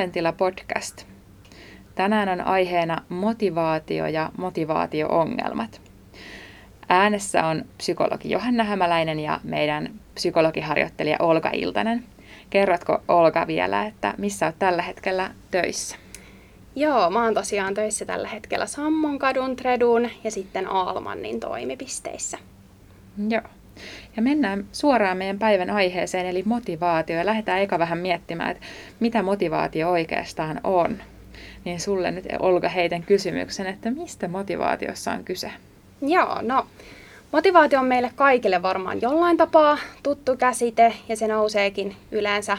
Mielentila podcast. Tänään on aiheena motivaatio ja motivaatio-ongelmat. Äänessä on psykologi Johanna Hämäläinen ja meidän psykologiharjoittelija Olga Iltanen. Kerrotko Olga vielä, että missä olet tällä hetkellä töissä? Joo, mä oon tosiaan töissä tällä hetkellä Sammonkadun, Tredun ja sitten Aalmannin toimipisteissä. Joo. Ja mennään suoraan meidän päivän aiheeseen, eli motivaatio. Ja lähdetään eka vähän miettimään, että mitä motivaatio oikeastaan on. Niin sulle nyt Olga heitän kysymyksen, että mistä motivaatiossa on kyse? Joo, no motivaatio on meille kaikille varmaan jollain tapaa tuttu käsite ja se nouseekin yleensä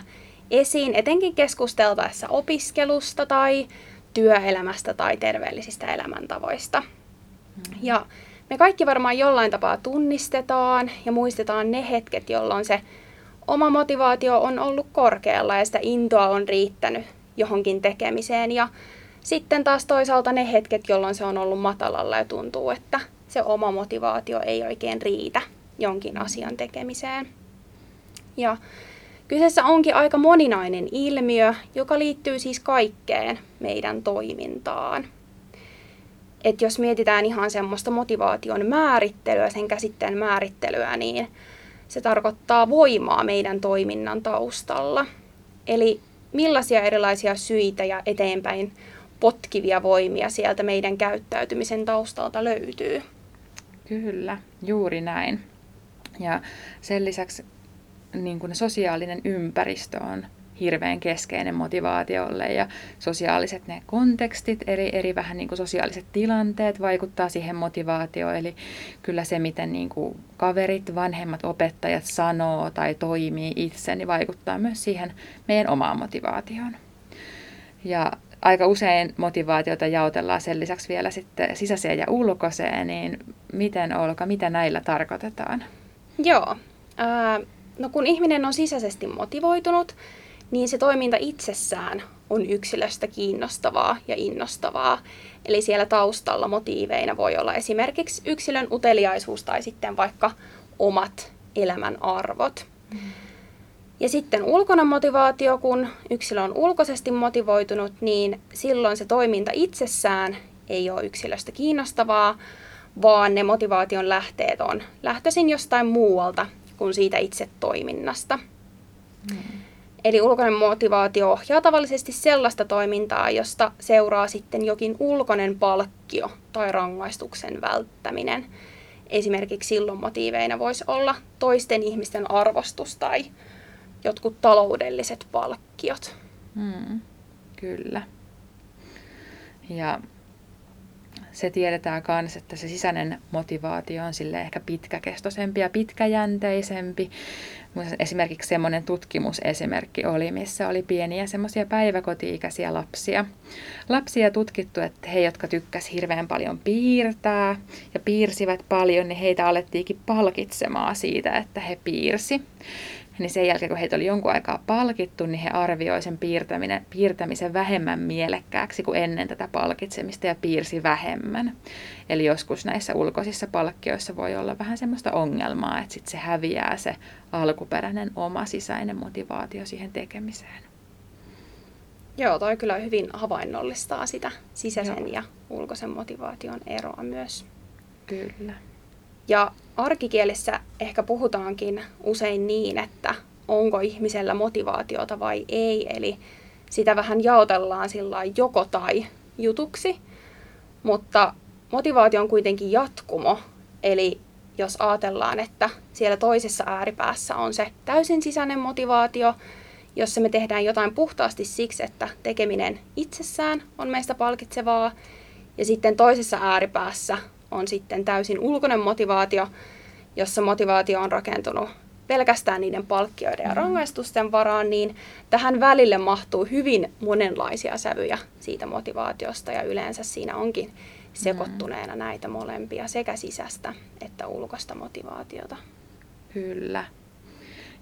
esiin, etenkin keskusteltaessa opiskelusta tai työelämästä tai terveellisistä elämäntavoista. Mm. Ja me kaikki varmaan jollain tapaa tunnistetaan ja muistetaan ne hetket, jolloin se oma motivaatio on ollut korkealla ja sitä intoa on riittänyt johonkin tekemiseen. Ja sitten taas toisaalta ne hetket, jolloin se on ollut matalalla ja tuntuu, että se oma motivaatio ei oikein riitä jonkin asian tekemiseen. Ja kyseessä onkin aika moninainen ilmiö, joka liittyy siis kaikkeen meidän toimintaan että jos mietitään ihan semmoista motivaation määrittelyä, sen käsitteen määrittelyä, niin se tarkoittaa voimaa meidän toiminnan taustalla. Eli millaisia erilaisia syitä ja eteenpäin potkivia voimia sieltä meidän käyttäytymisen taustalta löytyy. Kyllä, juuri näin. Ja sen lisäksi niin kuin sosiaalinen ympäristö on hirveän keskeinen motivaatiolle ja sosiaaliset ne kontekstit, eri, eri vähän niin kuin sosiaaliset tilanteet vaikuttaa siihen motivaatioon. Eli kyllä se, miten niin kuin kaverit, vanhemmat opettajat sanoo tai toimii itse, niin vaikuttaa myös siihen meidän omaan motivaatioon. Ja aika usein motivaatiota jaotellaan sen lisäksi vielä sitten sisäiseen ja ulkoiseen, niin miten Olka, mitä näillä tarkoitetaan? Joo. Äh, no kun ihminen on sisäisesti motivoitunut, niin se toiminta itsessään on yksilöstä kiinnostavaa ja innostavaa. Eli siellä taustalla motiiveina voi olla esimerkiksi yksilön uteliaisuus tai sitten vaikka omat elämän arvot. Ja sitten ulkona motivaatio, kun yksilö on ulkoisesti motivoitunut, niin silloin se toiminta itsessään ei ole yksilöstä kiinnostavaa, vaan ne motivaation lähteet on lähtöisin jostain muualta kuin siitä itse toiminnasta. Mm. Eli ulkoinen motivaatio ohjaa tavallisesti sellaista toimintaa, josta seuraa sitten jokin ulkoinen palkkio tai rangaistuksen välttäminen. Esimerkiksi silloin motiiveina voisi olla toisten ihmisten arvostus tai jotkut taloudelliset palkkiot. Hmm, kyllä. Ja se tiedetään myös, että se sisäinen motivaatio on sille ehkä pitkäkestoisempi ja pitkäjänteisempi. Esimerkiksi semmoinen tutkimusesimerkki oli, missä oli pieniä semmoisia päiväkoti-ikäisiä lapsia. Lapsia tutkittu, että he, jotka tykkäs hirveän paljon piirtää ja piirsivät paljon, niin heitä alettiinkin palkitsemaan siitä, että he piirsi niin sen jälkeen, kun heitä oli jonkun aikaa palkittu, niin he arvioi sen piirtämisen vähemmän mielekkääksi kuin ennen tätä palkitsemista ja piirsi vähemmän. Eli joskus näissä ulkoisissa palkkioissa voi olla vähän semmoista ongelmaa, että sitten se häviää se alkuperäinen oma sisäinen motivaatio siihen tekemiseen. Joo, toi kyllä hyvin havainnollistaa sitä sisäisen Joo. ja ulkoisen motivaation eroa myös. Kyllä. Ja arkikielessä ehkä puhutaankin usein niin, että onko ihmisellä motivaatiota vai ei. Eli sitä vähän jaotellaan sillä joko tai jutuksi. Mutta motivaatio on kuitenkin jatkumo. Eli jos ajatellaan, että siellä toisessa ääripäässä on se täysin sisäinen motivaatio, jossa me tehdään jotain puhtaasti siksi, että tekeminen itsessään on meistä palkitsevaa, ja sitten toisessa ääripäässä on sitten täysin ulkoinen motivaatio, jossa motivaatio on rakentunut pelkästään niiden palkkioiden ja mm. rangaistusten varaan, niin tähän välille mahtuu hyvin monenlaisia sävyjä siitä motivaatiosta ja yleensä siinä onkin sekoittuneena näitä molempia, sekä sisäistä että ulkoista motivaatiota. Kyllä.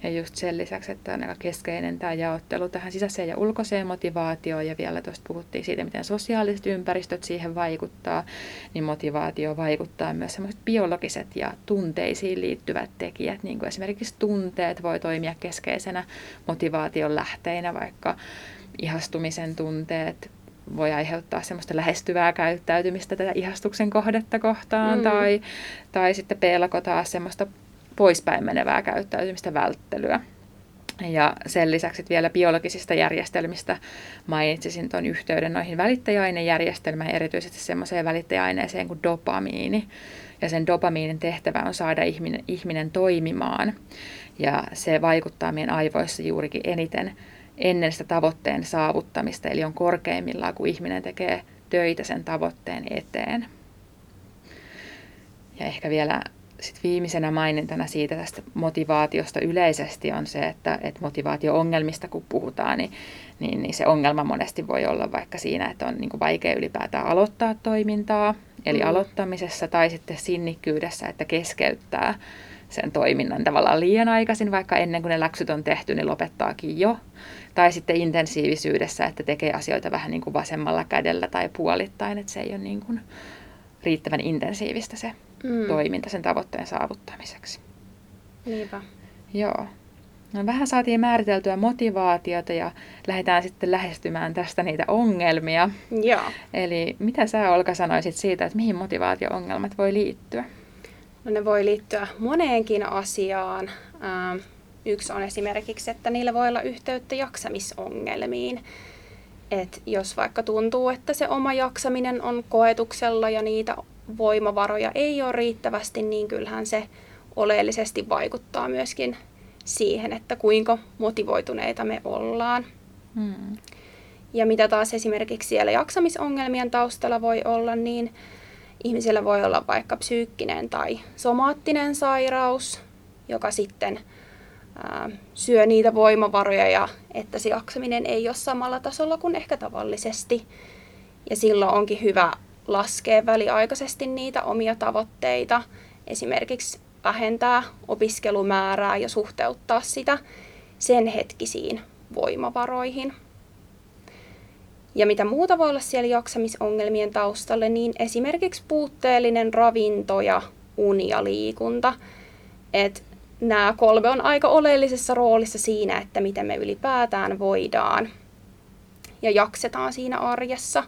Ja just sen lisäksi, että on aika keskeinen tämä jaottelu tähän sisäiseen ja ulkoiseen motivaatioon, ja vielä tuosta puhuttiin siitä, miten sosiaaliset ympäristöt siihen vaikuttaa, niin motivaatio vaikuttaa myös semmoiset biologiset ja tunteisiin liittyvät tekijät, niin kuin esimerkiksi tunteet voi toimia keskeisenä motivaation lähteinä, vaikka ihastumisen tunteet, voi aiheuttaa semmoista lähestyvää käyttäytymistä tätä ihastuksen kohdetta kohtaan, mm. tai, tai sitten pelko taas semmoista poispäin menevää käyttäytymistä, välttelyä. Ja sen lisäksi vielä biologisista järjestelmistä mainitsisin tuon yhteyden noihin välittäjäainejärjestelmään, erityisesti semmoiseen välittäjäaineeseen kuin dopamiini. Ja sen dopamiinin tehtävä on saada ihminen, ihminen toimimaan. Ja se vaikuttaa meidän aivoissa juurikin eniten ennen sitä tavoitteen saavuttamista, eli on korkeimmillaan, kun ihminen tekee töitä sen tavoitteen eteen. Ja ehkä vielä sit viimeisenä mainintana siitä tästä motivaatiosta yleisesti on se, että, että motivaatio-ongelmista kun puhutaan, niin, niin, niin se ongelma monesti voi olla vaikka siinä, että on niin kuin vaikea ylipäätään aloittaa toimintaa, eli mm. aloittamisessa tai sitten sinnikkyydessä, että keskeyttää sen toiminnan tavallaan liian aikaisin, vaikka ennen kuin ne läksyt on tehty, niin lopettaakin jo. Tai sitten intensiivisyydessä, että tekee asioita vähän niin kuin vasemmalla kädellä tai puolittain, että se ei ole niin kuin riittävän intensiivistä se mm. toiminta sen tavoitteen saavuttamiseksi. Niinpä. Joo. No, vähän saatiin määriteltyä motivaatiota ja lähdetään sitten lähestymään tästä niitä ongelmia. Joo. Eli mitä sä Olka sanoisit siitä, että mihin motivaatio-ongelmat voi liittyä? No ne voi liittyä moneenkin asiaan. Ähm, yksi on esimerkiksi, että niillä voi olla yhteyttä jaksamisongelmiin. Et jos vaikka tuntuu, että se oma jaksaminen on koetuksella ja niitä voimavaroja ei ole riittävästi, niin kyllähän se oleellisesti vaikuttaa myöskin siihen, että kuinka motivoituneita me ollaan. Hmm. Ja mitä taas esimerkiksi siellä jaksamisongelmien taustalla voi olla, niin ihmisellä voi olla vaikka psyykkinen tai somaattinen sairaus, joka sitten ää, syö niitä voimavaroja ja että se jaksaminen ei ole samalla tasolla kuin ehkä tavallisesti. Ja silloin onkin hyvä laskea väliaikaisesti niitä omia tavoitteita, esimerkiksi vähentää opiskelumäärää ja suhteuttaa sitä sen hetkisiin voimavaroihin. Ja mitä muuta voi olla siellä jaksamisongelmien taustalle, niin esimerkiksi puutteellinen ravinto ja uni ja liikunta. Et nämä kolme on aika oleellisessa roolissa siinä, että miten me ylipäätään voidaan ja jaksetaan siinä arjessa.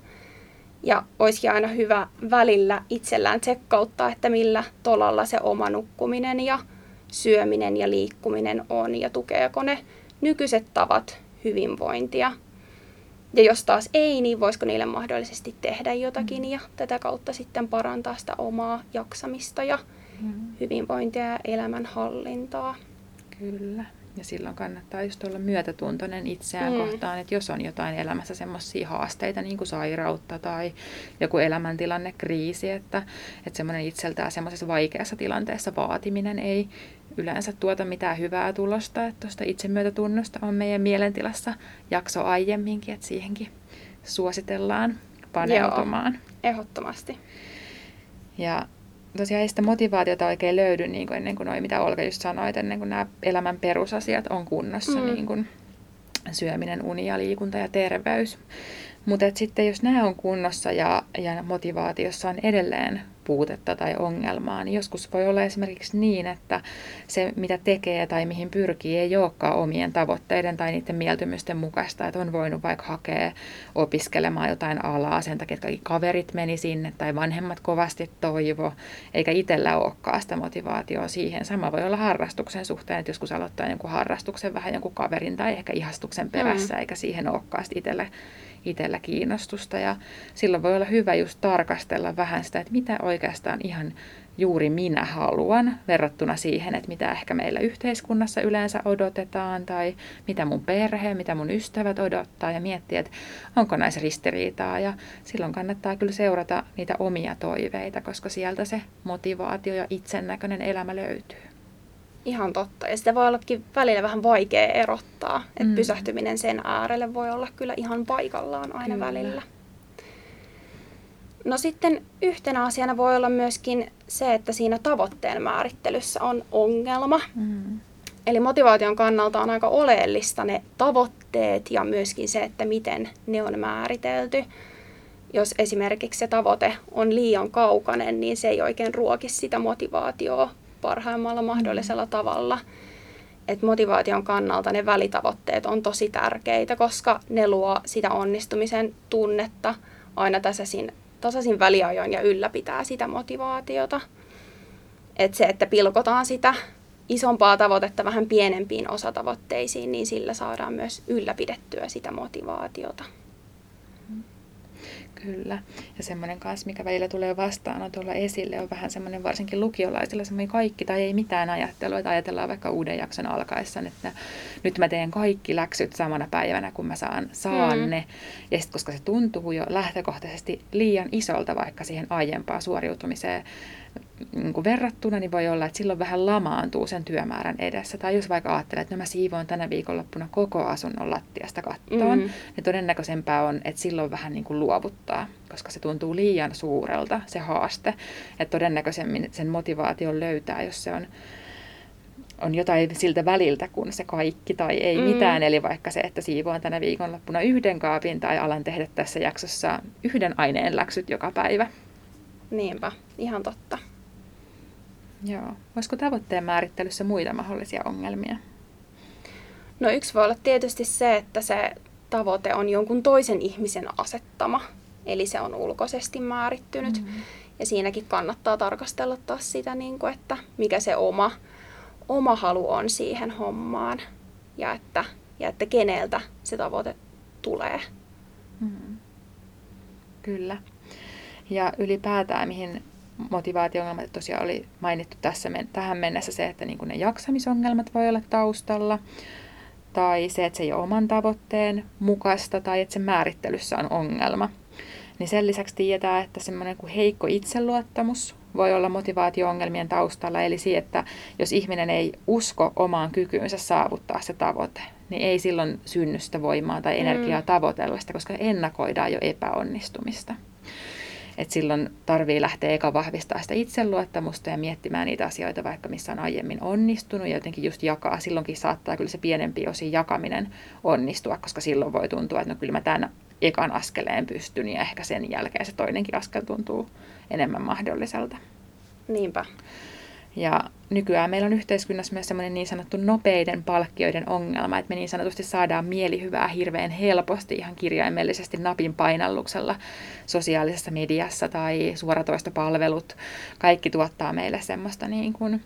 Ja olisikin aina hyvä välillä itsellään tsekkauttaa, että millä tolalla se oma nukkuminen ja syöminen ja liikkuminen on ja tukeeko ne nykyiset tavat hyvinvointia. Ja jos taas ei, niin voisiko niille mahdollisesti tehdä jotakin mm. ja tätä kautta sitten parantaa sitä omaa jaksamista ja mm. hyvinvointia ja elämänhallintaa. Kyllä. Ja silloin kannattaa just olla myötätuntoinen itseään mm. kohtaan, että jos on jotain elämässä semmoisia haasteita, niin kuin sairautta tai joku elämäntilanne, kriisi, että, että semmoinen itseltään semmoisessa vaikeassa tilanteessa vaatiminen ei yleensä tuota mitään hyvää tulosta. Että tuosta itsemyötätunnosta on meidän mielentilassa jakso aiemminkin, että siihenkin suositellaan paneutumaan. Joo, ehdottomasti. Ja tosiaan ei sitä motivaatiota oikein löydy niin kuin ennen kuin noi, mitä Olga just sanoi, että ennen kuin nämä elämän perusasiat on kunnossa, mm. niin kuin syöminen, uni ja liikunta ja terveys. Mutta sitten jos nämä on kunnossa ja, ja motivaatiossa on edelleen puutetta tai ongelmaa, niin joskus voi olla esimerkiksi niin, että se mitä tekee tai mihin pyrkii ei olekaan omien tavoitteiden tai niiden mieltymysten mukaista, että on voinut vaikka hakea opiskelemaan jotain alaa sen takia, että kaikki kaverit meni sinne tai vanhemmat kovasti toivo, eikä itsellä olekaan sitä motivaatioa siihen. Sama voi olla harrastuksen suhteen, että joskus aloittaa jonkun harrastuksen vähän jonkun kaverin tai ehkä ihastuksen perässä, mm. eikä siihen olekaan itselle itsellä kiinnostusta. Ja silloin voi olla hyvä just tarkastella vähän sitä, että mitä oikeastaan ihan juuri minä haluan verrattuna siihen, että mitä ehkä meillä yhteiskunnassa yleensä odotetaan tai mitä mun perhe, mitä mun ystävät odottaa ja miettiä, että onko näissä ristiriitaa ja silloin kannattaa kyllä seurata niitä omia toiveita, koska sieltä se motivaatio ja itsennäköinen elämä löytyy. Ihan totta. Ja sitä voi ollakin välillä vähän vaikea erottaa. Että mm. pysähtyminen sen äärelle voi olla kyllä ihan paikallaan aina kyllä. välillä. No sitten yhtenä asiana voi olla myöskin se, että siinä tavoitteen määrittelyssä on ongelma. Mm. Eli motivaation kannalta on aika oleellista ne tavoitteet ja myöskin se, että miten ne on määritelty. Jos esimerkiksi se tavoite on liian kaukainen, niin se ei oikein ruoki sitä motivaatioa parhaimmalla mahdollisella tavalla. Et motivaation kannalta ne välitavoitteet on tosi tärkeitä, koska ne luo sitä onnistumisen tunnetta aina tasaisin, tasaisin väliajoin ja ylläpitää sitä motivaatiota. Et se, että pilkotaan sitä isompaa tavoitetta vähän pienempiin osatavoitteisiin, niin sillä saadaan myös ylläpidettyä sitä motivaatiota. Kyllä. Ja semmoinen kanssa, mikä välillä tulee vastaan tuolla esille, on vähän semmoinen varsinkin lukiolaisilla semmoinen kaikki tai ei mitään ajattelu, että ajatellaan vaikka uuden jakson alkaessa, että nyt mä teen kaikki läksyt samana päivänä, kun mä saan, saan mm. ne. Ja sitten koska se tuntuu jo lähtökohtaisesti liian isolta vaikka siihen aiempaan suoriutumiseen, niin kuin verrattuna, niin voi olla, että silloin vähän lamaantuu sen työmäärän edessä. Tai jos vaikka ajattelee, että no mä siivoon tänä viikonloppuna koko asunnon lattiasta kattoon, mm-hmm. niin todennäköisempää on, että silloin vähän niin kuin luovuttaa, koska se tuntuu liian suurelta, se haaste. Että todennäköisemmin sen motivaation löytää, jos se on on jotain siltä väliltä kuin se kaikki tai ei mm. mitään. Eli vaikka se, että siivoan tänä viikonloppuna yhden kaapin tai alan tehdä tässä jaksossa yhden aineen läksyt joka päivä. Niinpä, ihan totta. Joo. Voisiko tavoitteen määrittelyssä muita mahdollisia ongelmia? No yksi voi olla tietysti se, että se tavoite on jonkun toisen ihmisen asettama. Eli se on ulkoisesti määrittynyt. Mm-hmm. Ja siinäkin kannattaa tarkastella taas sitä, niin kuin, että mikä se oma, oma halu on siihen hommaan. Ja että, ja että keneltä se tavoite tulee. Mm-hmm. Kyllä. Ja ylipäätään, mihin motivaatio-ongelmat tosiaan oli mainittu tässä, tähän mennessä se, että niin ne jaksamisongelmat voi olla taustalla, tai se, että se ei ole oman tavoitteen mukaista, tai että se määrittelyssä on ongelma. Niin sen lisäksi tiedetään, että semmoinen kuin heikko itseluottamus voi olla motivaatio-ongelmien taustalla, eli se, että jos ihminen ei usko omaan kykyynsä saavuttaa se tavoite, niin ei silloin synny sitä voimaa tai energiaa mm. tavoitella sitä, koska ennakoidaan jo epäonnistumista. Et silloin tarvii lähteä eka vahvistaa sitä itseluottamusta ja miettimään niitä asioita, vaikka missä on aiemmin onnistunut ja jotenkin just jakaa. Silloinkin saattaa kyllä se pienempi osin jakaminen onnistua, koska silloin voi tuntua, että no kyllä mä tämän ekan askeleen pystyn ja ehkä sen jälkeen se toinenkin askel tuntuu enemmän mahdolliselta. Niinpä. Ja nykyään meillä on yhteiskunnassa myös semmoinen niin sanottu nopeiden palkkioiden ongelma, että me niin sanotusti saadaan mielihyvää hirveän helposti ihan kirjaimellisesti napin painalluksella sosiaalisessa mediassa tai suoratoistopalvelut. Kaikki tuottaa meille semmoista niin kuin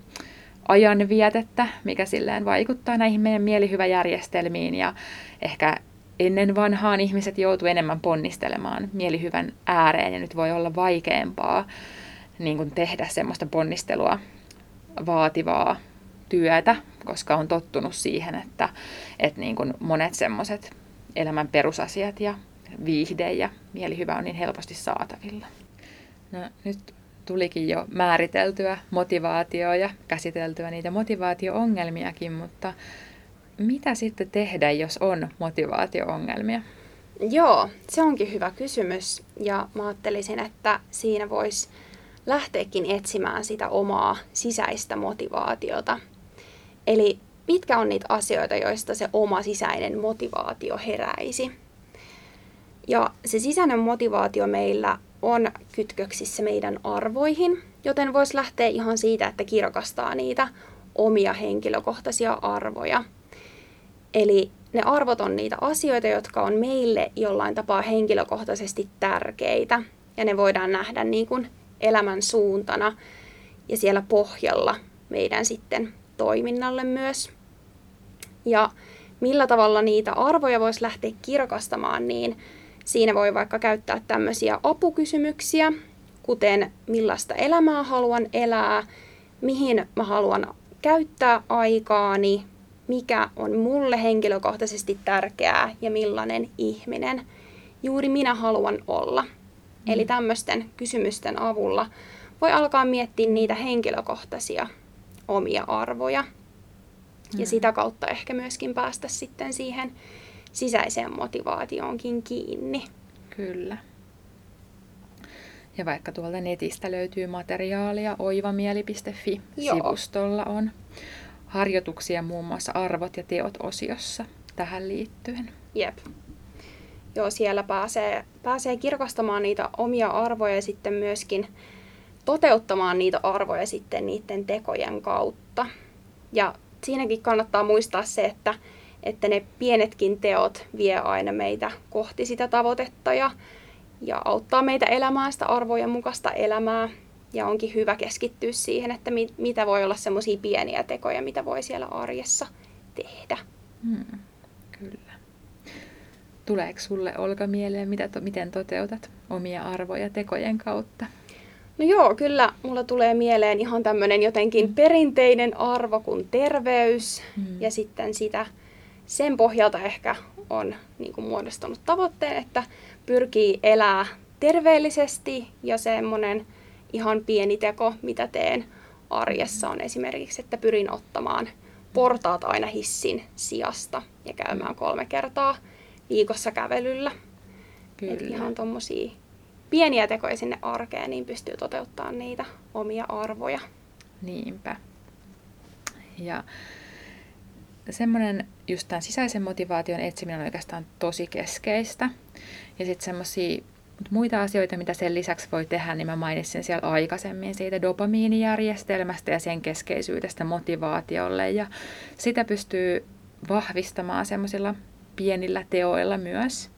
ajanvietettä, mikä silleen vaikuttaa näihin meidän mielihyväjärjestelmiin ja ehkä ennen vanhaan ihmiset joutuivat enemmän ponnistelemaan mielihyvän ääreen ja nyt voi olla vaikeampaa niin kuin tehdä semmoista ponnistelua vaativaa työtä, koska on tottunut siihen, että, että niin kuin monet semmoiset elämän perusasiat ja viihde ja mielihyvä on niin helposti saatavilla. No, nyt tulikin jo määriteltyä motivaatioa ja käsiteltyä niitä motivaatio-ongelmiakin, mutta mitä sitten tehdä, jos on motivaatio-ongelmia? Joo, se onkin hyvä kysymys ja mä ajattelisin, että siinä voisi lähteekin etsimään sitä omaa sisäistä motivaatiota. Eli mitkä on niitä asioita, joista se oma sisäinen motivaatio heräisi. Ja se sisäinen motivaatio meillä on kytköksissä meidän arvoihin, joten voisi lähteä ihan siitä, että kirkastaa niitä omia henkilökohtaisia arvoja. Eli ne arvot on niitä asioita, jotka on meille jollain tapaa henkilökohtaisesti tärkeitä. Ja ne voidaan nähdä niin kuin elämän suuntana ja siellä pohjalla meidän sitten toiminnalle myös. Ja millä tavalla niitä arvoja voisi lähteä kirkastamaan, niin siinä voi vaikka käyttää tämmöisiä apukysymyksiä, kuten millaista elämää haluan elää, mihin mä haluan käyttää aikaani, mikä on mulle henkilökohtaisesti tärkeää ja millainen ihminen juuri minä haluan olla. Mm. Eli tämmöisten kysymysten avulla voi alkaa miettiä niitä henkilökohtaisia omia arvoja. Mm. Ja sitä kautta ehkä myöskin päästä sitten siihen sisäiseen motivaatioonkin kiinni. Kyllä. Ja vaikka tuolta netistä löytyy materiaalia, oivamieli.fi-sivustolla on harjoituksia muun muassa arvot ja teot osiossa tähän liittyen. Jep. Joo, siellä pääsee, pääsee kirkastamaan niitä omia arvoja ja sitten myöskin toteuttamaan niitä arvoja sitten niiden tekojen kautta. Ja siinäkin kannattaa muistaa se, että, että ne pienetkin teot vie aina meitä kohti sitä tavoitetta ja, ja auttaa meitä elämään sitä arvojen mukaista elämää. Ja onkin hyvä keskittyä siihen, että mit, mitä voi olla semmoisia pieniä tekoja, mitä voi siellä arjessa tehdä. Hmm, kyllä. Tuleeko sulle Olka mieleen, mitä to, miten toteutat omia arvoja tekojen kautta? No joo, kyllä mulla tulee mieleen ihan tämmöinen jotenkin perinteinen arvo kuin terveys. Mm. Ja sitten sitä, sen pohjalta ehkä on niin kuin muodostanut tavoitteen, että pyrkii elää terveellisesti ja semmoinen ihan pieni teko, mitä teen arjessa on esimerkiksi, että pyrin ottamaan portaat aina hissin sijasta ja käymään kolme kertaa viikossa kävelyllä. Kyllä. Et ihan tommosia pieniä tekoja sinne arkeen, niin pystyy toteuttamaan niitä omia arvoja. Niinpä. Ja semmoinen just tämän sisäisen motivaation etsiminen on oikeastaan tosi keskeistä. Ja sitten semmoisia muita asioita, mitä sen lisäksi voi tehdä, niin mä mainitsin siellä aikaisemmin siitä dopamiinijärjestelmästä ja sen keskeisyydestä motivaatiolle. Ja sitä pystyy vahvistamaan semmoisilla pienillä teoilla myös.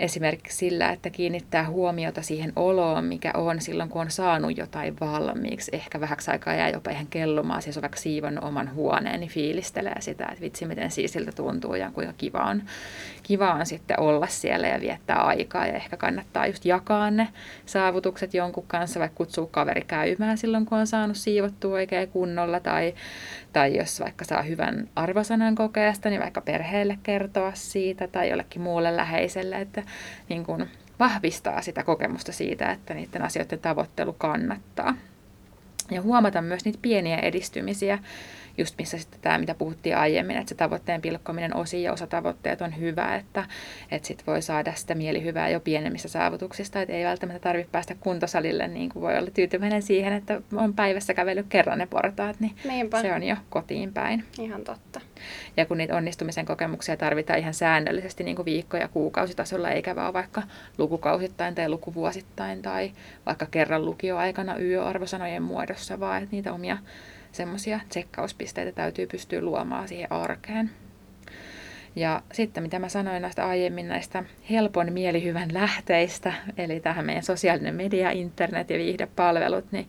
Esimerkiksi sillä, että kiinnittää huomiota siihen oloon, mikä on silloin, kun on saanut jotain valmiiksi. Ehkä vähäksi aikaa jää jopa ihan kellumaan, siis on vaikka siivonnut oman huoneen, niin fiilistelee sitä, että vitsi miten siisiltä tuntuu ja kuinka kiva on, kiva on sitten olla siellä ja viettää aikaa. Ja ehkä kannattaa just jakaa ne saavutukset jonkun kanssa, vaikka kutsua kaveri käymään silloin, kun on saanut siivottua oikein kunnolla. Tai, tai jos vaikka saa hyvän arvosanan kokeesta, niin vaikka perheelle kertoa siitä tai jollekin muulle läheiselle, että niin kuin vahvistaa sitä kokemusta siitä, että niiden asioiden tavoittelu kannattaa. Ja huomata myös niitä pieniä edistymisiä, just missä sitten tämä, mitä puhuttiin aiemmin, että se tavoitteen pilkkominen osiin ja osatavoitteet on hyvä, että, että sitten voi saada sitä mielihyvää jo pienemmistä saavutuksista, että ei välttämättä tarvitse päästä kuntosalille, niin kuin voi olla tyytyväinen siihen, että on päivässä kävellyt kerran ne portaat, niin Niinpä. se on jo kotiin päin. Ihan totta. Ja kun niitä onnistumisen kokemuksia tarvitaan ihan säännöllisesti niin kuin viikko- ja kuukausitasolla, eikä vaan vaikka lukukausittain tai lukuvuosittain tai vaikka kerran lukioaikana yöarvosanojen muodossa, vaan että niitä omia semmoisia tsekkauspisteitä täytyy pystyä luomaan siihen arkeen. Ja sitten mitä mä sanoin näistä aiemmin näistä helpon mielihyvän lähteistä, eli tähän meidän sosiaalinen media, internet ja viihdepalvelut, niin,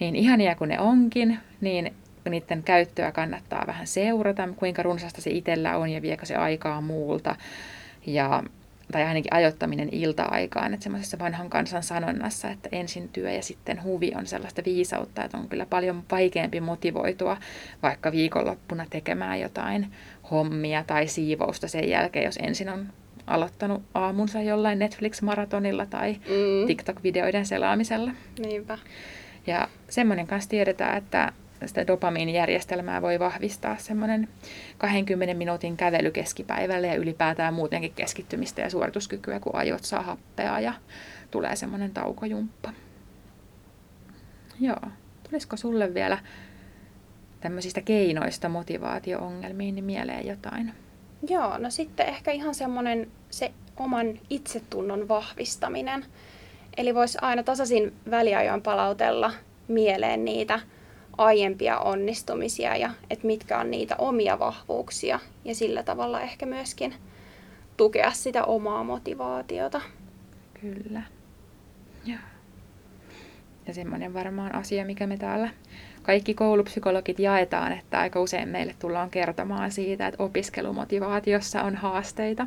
niin ihania kuin ne onkin, niin niiden käyttöä kannattaa vähän seurata, kuinka runsasta se itsellä on ja viekö se aikaa muulta. Ja tai ainakin ajoittaminen ilta-aikaan, että semmoisessa vanhan kansan sanonnassa, että ensin työ ja sitten huvi on sellaista viisautta, että on kyllä paljon vaikeampi motivoitua vaikka viikonloppuna tekemään jotain hommia tai siivousta sen jälkeen, jos ensin on aloittanut aamunsa jollain Netflix-maratonilla tai mm. TikTok-videoiden selaamisella. Niinpä. Ja semmoinen kanssa tiedetään, että sitä dopamiinijärjestelmää voi vahvistaa semmoinen 20 minuutin kävely keskipäivällä ja ylipäätään muutenkin keskittymistä ja suorituskykyä, kun ajot saa happea ja tulee semmoinen taukojumppa. Joo. Tulisiko sulle vielä tämmöisistä keinoista motivaatio-ongelmiin niin mieleen jotain? Joo, no sitten ehkä ihan semmoinen se oman itsetunnon vahvistaminen. Eli voisi aina tasaisin väliajoin palautella mieleen niitä aiempia onnistumisia ja että mitkä on niitä omia vahvuuksia ja sillä tavalla ehkä myöskin tukea sitä omaa motivaatiota. Kyllä. Ja, ja semmoinen varmaan asia, mikä me täällä kaikki koulupsykologit jaetaan, että aika usein meille tullaan kertomaan siitä, että opiskelumotivaatiossa on haasteita.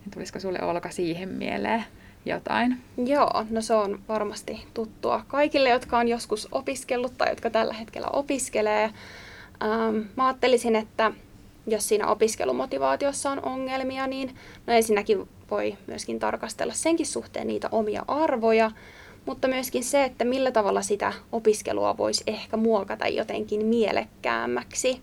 Niin tulisiko sulle Olka siihen mieleen jotain? Joo, no se on varmasti tuttua kaikille, jotka on joskus opiskellut tai jotka tällä hetkellä opiskelee. Ähm, mä ajattelisin, että jos siinä opiskelumotivaatiossa on ongelmia, niin no ensinnäkin voi myöskin tarkastella senkin suhteen niitä omia arvoja, mutta myöskin se, että millä tavalla sitä opiskelua voisi ehkä muokata jotenkin mielekkäämmäksi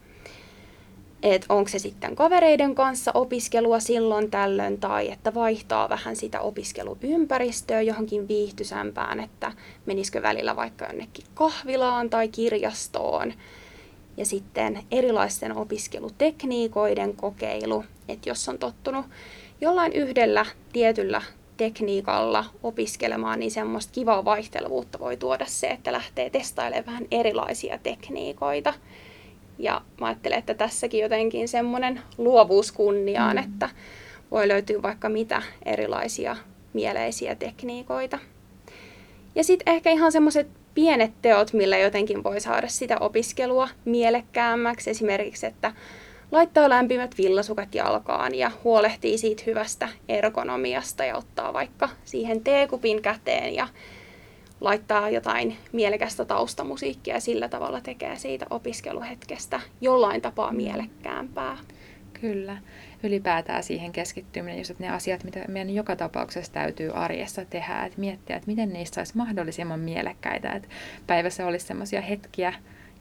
että onko se sitten kavereiden kanssa opiskelua silloin tällöin tai että vaihtaa vähän sitä opiskeluympäristöä johonkin viihtysämpään, että menisikö välillä vaikka jonnekin kahvilaan tai kirjastoon. ja sitten erilaisten opiskelutekniikoiden kokeilu, että jos on tottunut jollain yhdellä tietyllä tekniikalla opiskelemaan, niin semmoista kivaa vaihtelevuutta voi tuoda se, että lähtee testailemaan vähän erilaisia tekniikoita. Ja mä ajattelen, että tässäkin jotenkin semmoinen luovuus kunniaan, mm. että voi löytyä vaikka mitä erilaisia mieleisiä tekniikoita. Ja sitten ehkä ihan semmoiset pienet teot, millä jotenkin voi saada sitä opiskelua mielekkäämmäksi. Esimerkiksi, että laittaa lämpimät villasukat jalkaan ja huolehtii siitä hyvästä ergonomiasta ja ottaa vaikka siihen teekupin käteen ja laittaa jotain mielekästä taustamusiikkia ja sillä tavalla tekee siitä opiskeluhetkestä jollain tapaa mielekkäämpää. Kyllä. Ylipäätään siihen keskittyminen, just ne asiat, mitä meidän joka tapauksessa täytyy arjessa tehdä, että miettiä, että miten niistä olisi mahdollisimman mielekkäitä, että päivässä olisi sellaisia hetkiä,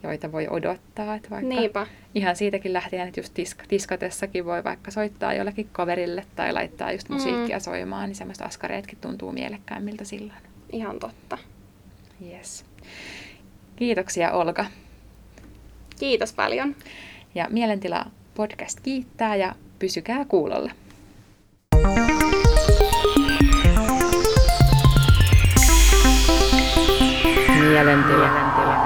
joita voi odottaa. Että vaikka Niinpä. Ihan siitäkin lähtien, että just tisk- tiskatessakin voi vaikka soittaa jollekin kaverille tai laittaa just musiikkia mm. soimaan, niin semmoista askareetkin tuntuu mielekkäämmiltä silloin. Ihan totta. Yes. Kiitoksia Olga. Kiitos paljon. Ja Mielentila podcast kiittää ja pysykää kuulolla. Mielentila. Mielentila.